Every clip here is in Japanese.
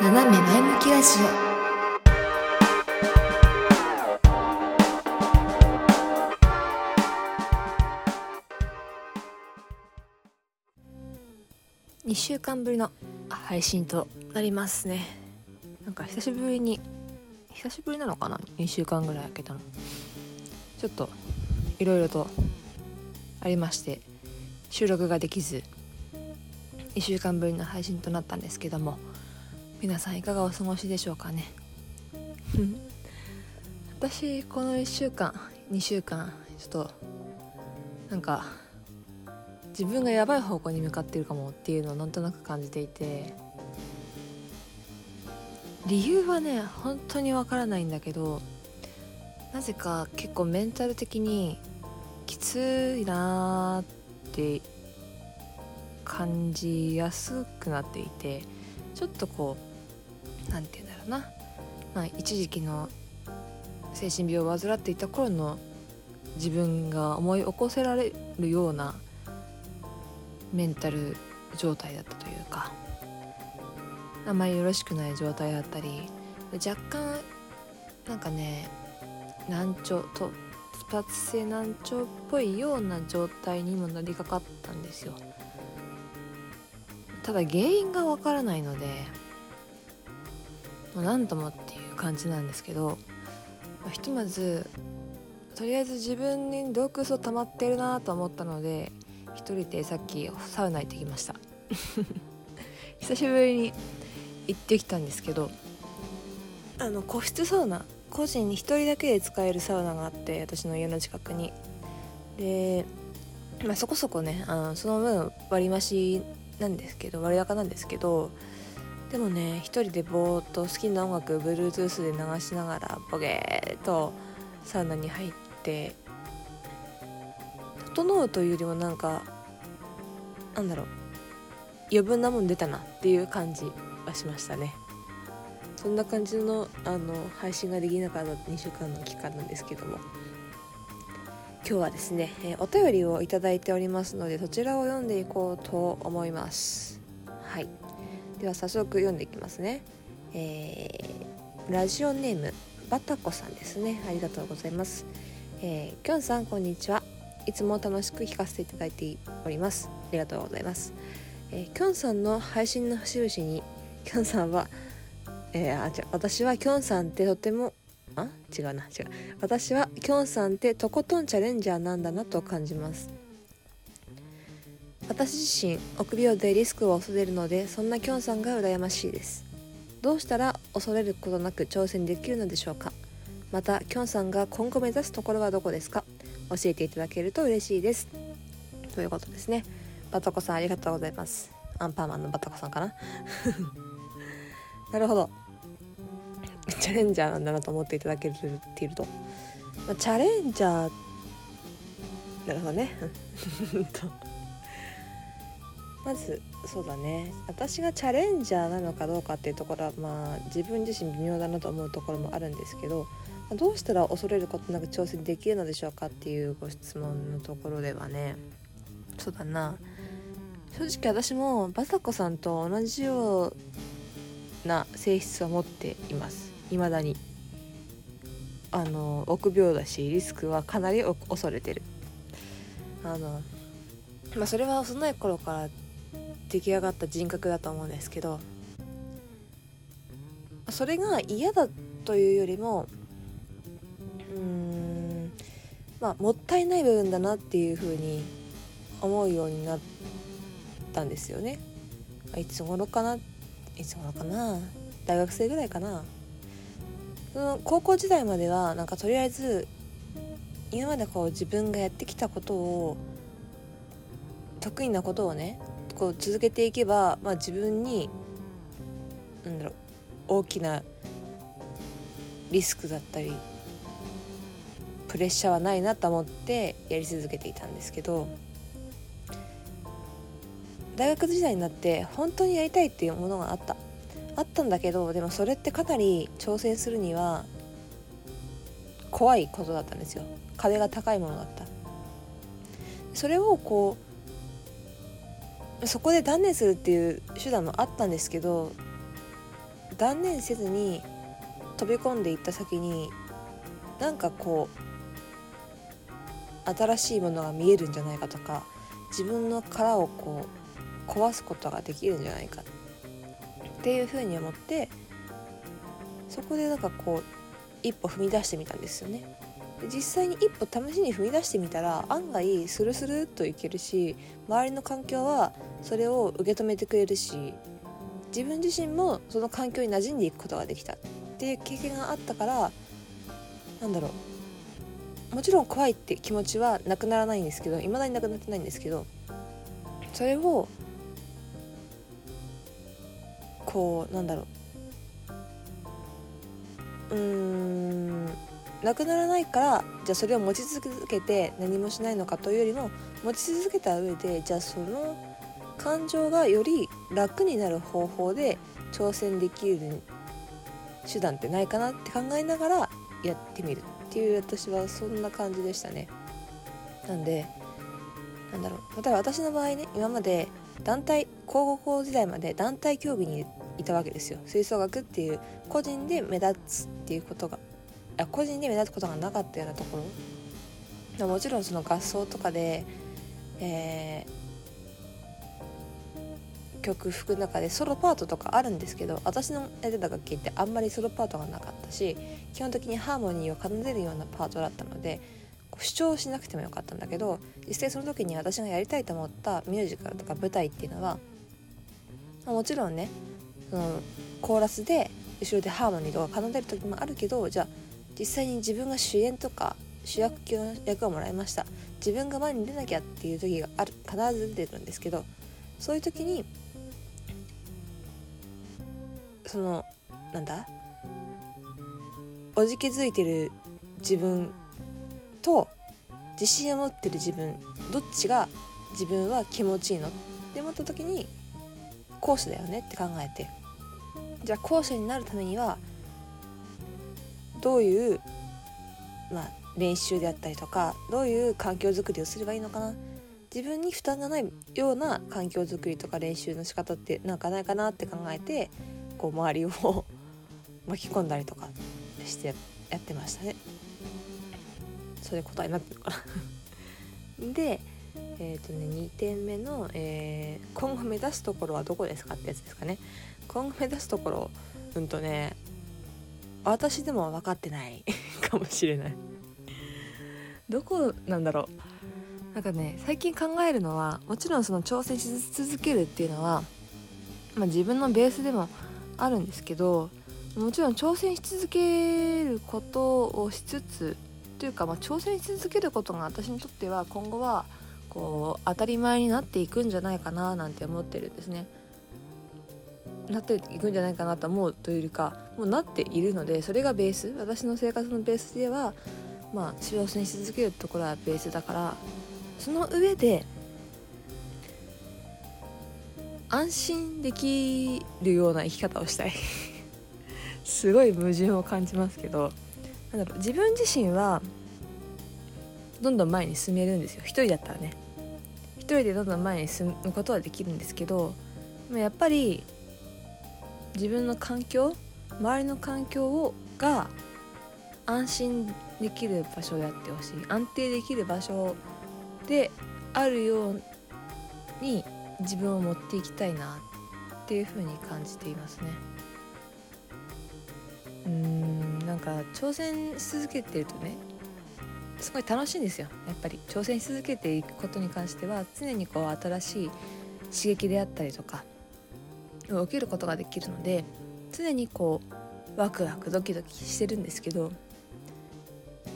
斜め前向きラジオ。2週間ぶりの配信となりますね。なんか久しぶりに久しぶりなのかな？2週間ぐらい空けたの。ちょっといろいろとありまして収録ができず1週間ぶりの配信となったんですけども。皆さんいかがお過ごしでしょうかね。私この1週間2週間ちょっとなんか自分がやばい方向に向かってるかもっていうのをなんとなく感じていて理由はね本当にわからないんだけどなぜか結構メンタル的にきついなーって感じやすくなっていてちょっとこう何て言うんだろうな、まあ、一時期の精神病を患っていた頃の自分が思い起こせられるようなメンタル状態だったというか。あまりよろしくない状態だったり若干なんかね難聴と突発性難聴っぽいような状態にもなりかかったんですよ。ただ原因がわからないので何ともっていう感じなんですけどまひとまずとりあえず自分に毒素溜まってるなと思ったので一人でさっきサウナ行ってきました。久しぶりに行ってきたんですけどあの個室サウナ個人に1人だけで使えるサウナがあって私の家の近くに。で、まあ、そこそこねあのその分割増しなんですけど割高なんですけどでもね一人でぼーっと好きな音楽 Bluetooth で流しながらボゲーっとサウナに入って整うというよりもなんかなんだろう余分なもん出たなっていう感じはしましたね。そんな感じのあの配信ができなかった2週間の期間なんですけども。今日はですね、え、お便りをいいておりますのでそちらを読んでいこうと思います。はい。では早速読んでいきますね。えー、ラジオネームバタコさんですね。ありがとうございます。えー、きょんさんこんにちは。いつも楽しく聞かせていただいております。ありがとうございます、えー、きょんさんの配信の節々にきょんさんはえー、あ違う私はきょんさんってとてもあ？違うな違う。私はきょんさんってとことんチャレンジャーなんだなと感じます。私自身臆病でリスクを恐れるのでそんなきょんさんが羨ましいです。どうしたら恐れることなく挑戦できるのでしょうか。またきょんさんが今後目指すところはどこですか。教えていただけると嬉しいです。ということですね。バタコさんありがとうございます。アンパンマンのバタコさんかな。なるほど。チャレンジャーなんだなと思っていただけていると、まあ、チャレンジャー。なるほどね。まずそうだね。私がチャレンジャーなのかどうかっていうところはまあ自分自身微妙だなと思うところもあるんですけどどうしたら恐れることなく挑戦できるのでしょうかっていうご質問のところではね。そうだな。正直私もバタコさんと同じような性質を持っています。未だに。あの臆病だしリスクはかなり恐れてる。あのまあそれは幼い頃から出来上がった人格だと思うんですけどそれが嫌だというよりもうんまあもったいない部分だなっていうふうに思うようになったんですよね。いつ頃かな？いつ頃かな？大学生ぐらいかな？その高校時代まではなんかとりあえず今までこう自分がやってきたことを得意なことをねこう続けていけば、まあ、自分になんだろう大きなリスクだったりプレッシャーはないなと思ってやり続けていたんですけど大学時代になって本当にやりたいっていうものがあった。あったんだけどでもそれってかなり挑戦するには怖いことだったんですよ。壁が高いものだった。それをこうそこで断念するっていう手段もあったんですけど断念せずに飛び込んでいった先になんかこう新しいものが見えるんじゃないかとか自分の殻をこう壊すことができるんじゃないかっていうふうに思ってそこでなんかこう一歩踏み出してみたんですよね。実際に一歩試しに踏み出してみたら案外スルスルっといけるし周りの環境はそれを受け止めてくれるし自分自身もその環境に馴染んでいくことができた。っていう経験があったからなんだろう。もちろん怖いって気持ちはなくならないんですけどいまだになくなってないんですけどそれをこうなんだろう。うーんなくならないからじゃあそれを持ち続けて何もしないのかというよりも持ち続けた上でじゃあその感情がより楽になる方法で挑戦できる手段ってないかなって考えながらやってみるっていう私はそんな感じでしたね。なんでなんだろう。例えば私の場合ね今まで団体高校時代まで団体競技にいたわけですよ。吹奏楽っていう個人で目立つっていうことが。個人で目立つことがなかったようなところ。もちろんその合奏とかで、えー、曲吹く中でソロパートとかあるんですけど私のやってた楽器ってあんまりソロパートがなかったし基本的にハーモニーを奏でるようなパートだったので主張しなくてもよかったんだけど実際その時に私がやりたいと思ったミュージカルとか舞台っていうのはもちろんねそのコーラスで後ろでハーモニーとか奏でる時もあるけどじゃあ実際に自分が主演とか主役級の役をもらいました。自分が前に出なきゃっていう時がある必ず出てるんですけどそういう時にそのなんだ？おじけづいてる自分と自信を持ってる自分どっちが自分は気持ちいいの？って思った時に後者だよねって考えて。じゃあ後者になるためにはどういう、まあ、練習であったりとかどういう環境づくりをすればいいのかな。自分に負担がないような環境づくりとか練習の仕方ってなんかないかなって考えてこう周りを巻き込んだりとかしてやってましたね。それ答えになってるかな。でえっ、ー、とね2点目の、えー、今後目指すところはどこですかってやつですかね。今後目指すところうんとね私でも分かってない。かもしれない。どこなんだろう。なんかね最近考えるのはもちろんその挑戦し続けるっていうのは、まあ、自分のベースでもあるんですけどもちろん挑戦し続けることをしつつというか、まあ、挑戦し続けることが私にとっては今後はこう当たり前になっていくんじゃないかななんて思ってるんですね。なっていくんじゃないかなと思うというかもうなっているのでそれがベース私の生活のベースではまあ幸せにし続けるところはベースだからその上で安心できるような生き方をしたい。すごい矛盾を感じますけどなんだろう自分自身はどんどん前に進めるんですよ。一人だったらね。一人でどんどん前に進むことはできるんですけどやっぱり自分の環境周りの環境をが安心できる場所であってほしい。安定できる場所であるように自分を持っていきたいなっていうふうに感じていますね。うんなんか挑戦し続けてるとねすごい楽しいんですよ。やっぱり。挑戦し続けていくことに関しては常にこう新しい刺激であったりとかを受けることができるので常にこうワクワクドキドキしてるんですけど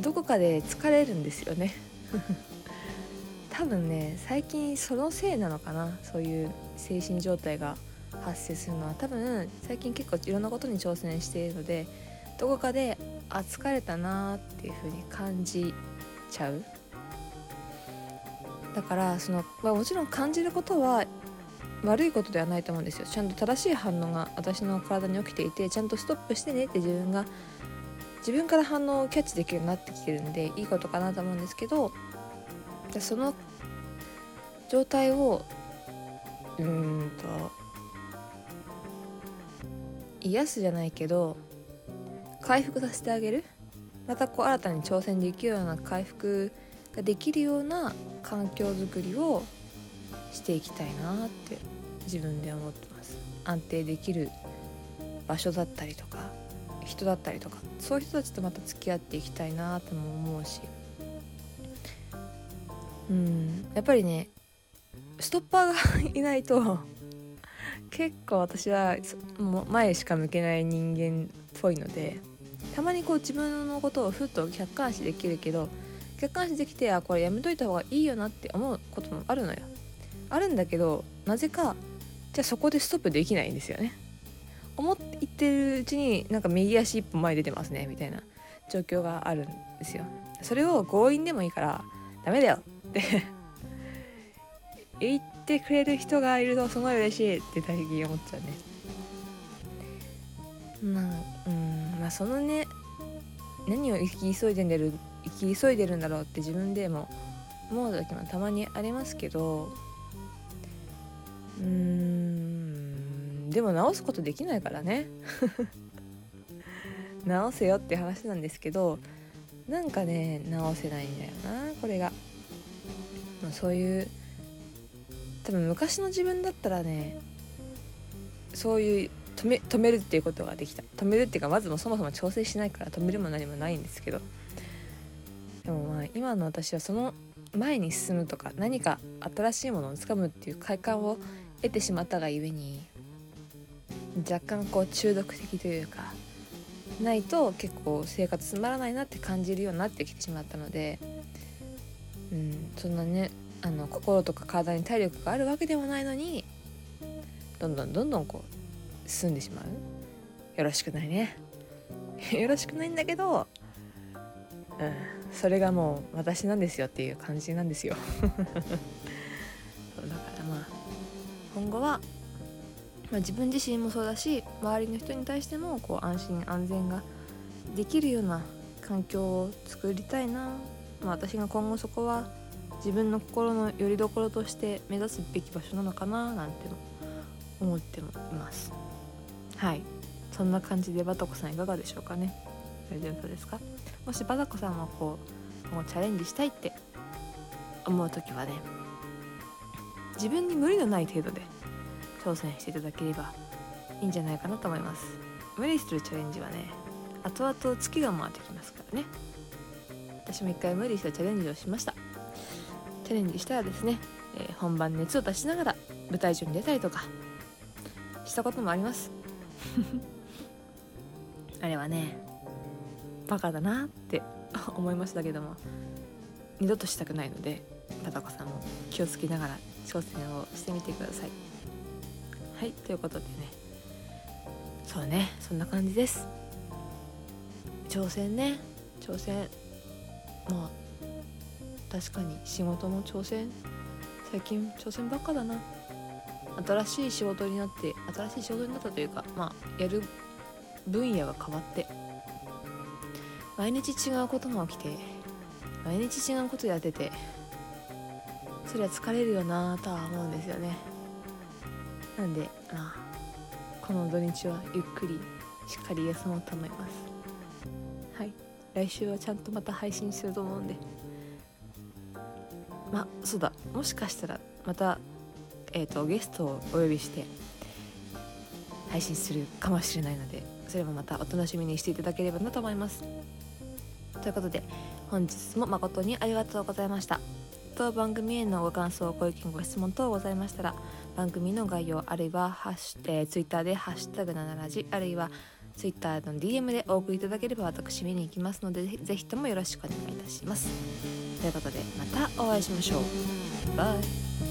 どこかで疲れるんですよね。多分ね最近そのせいなのかなそういう精神状態が発生するのは。多分最近結構いろんなことに挑戦しているのでどこかであ疲れたなーっていう風に感じちゃう。だからその、まあ、もちろん感じることは悪いことではないと思うんですよ。ちゃんと正しい反応が私の体に起きていてちゃんとストップしてねって自分が自分から反応をキャッチできるようになってきてるんでいいことかなと思うんですけどその状態をうんと癒すじゃないけど回復させてあげる？またこう新たに挑戦できるような回復ができるような環境づくりをしていきたいなって自分で思ってます。安定できる場所だったりとか人だったりとかそういう人たちとまた付き合っていきたいなとも思うし。うんやっぱりねストッパーがいないと結構私は前しか向けない人間っぽいのでたまにこう自分のことをふっと客観視できるけど客観視できてあこれやめといた方がいいよなって思うこともあるのよ。あるんだけどなぜかじゃあそこでストップできないんですよね。思って言ってるうちになんか右足一歩前出てますねみたいな状況があるんですよ。それを強引でもいいからダメだよって言ってくれる人がいるとすごい嬉しいって大義思っちゃうね。なんうんまあそのね何を生き急いでる生き急いでるんだろうって自分でも思う時もたまにありますけどうーん。でも直すことできないからね。直せよって話なんですけどなんかね直せないんだよなこれが、まあ、そういう多分昔の自分だったらねそういう止め止めるっていうことができた。止めるっていうかまずもそもそも調整しないから止めるも何もないんですけど。でもまあ今の私はその前に進むとか何か新しいものをつかむっていう快感を得てしまったがゆえに若干こう中毒的というかないと結構生活つまらないなって感じるようになってきてしまったので、うん、そんなねあの心とか体に体力があるわけでもないのにどんどんどんどんこう進んでしまう。よろしくないね。よろしくないんだけど、うん、それがもう私なんですよっていう感じなんですよ。今後は、まあ、自分自身もそうだし周りの人に対してもこう安心安全ができるような環境を作りたいな、まあ、私が今後そこは自分の心の拠り所として目指すべき場所なのかななんて思ってもいます。はい。そんな感じでバタコさんいかがでしょうかね。大丈夫ですか？もしバタコさんもこうもうチャレンジしたいって思う時はね自分に無理のない程度で挑戦していただければいいんじゃないかなと思います。無理するチャレンジはね後々月が回ってきますからね。私も一回無理したチャレンジをしました。チャレンジしたらですね、えー、本番熱を出しながら舞台上に出たりとかしたこともあります。あれはねバカだなって 思いましたけども二度としたくないのでバタコさんも気をつけながら挑戦をしてみてください。はいということでね。そうねそんな感じです。挑戦ね。挑戦。まあ確かに仕事も挑戦。最近挑戦ばっかだな。新しい仕事になって新しい仕事になったというかまあやる分野が変わって。毎日違うことが起きて毎日違うことやっててそれは疲れるよなとは思うんですよね。なんでまあこの土日はゆっくりしっかり休もうと思います。はい。来週はちゃんとまた配信すると思うんで。まあそうだ。もしかしたらまた、えーと、ゲストをお呼びして配信するかもしれないのでそれもまたお楽しみにしていただければなと思います。ということで本日も誠にありがとうございました。当番組へのご感想ご意見ご質問等ございましたら番組の概要あるいはハッシュ、えー、ツイッターで「ハッシュタグ7ラジ」あるいは Twitter の DM でお送りいただければ私見に行きますのでぜひともよろしくお願いいたします。ということでまたお会いしましょう。バイ。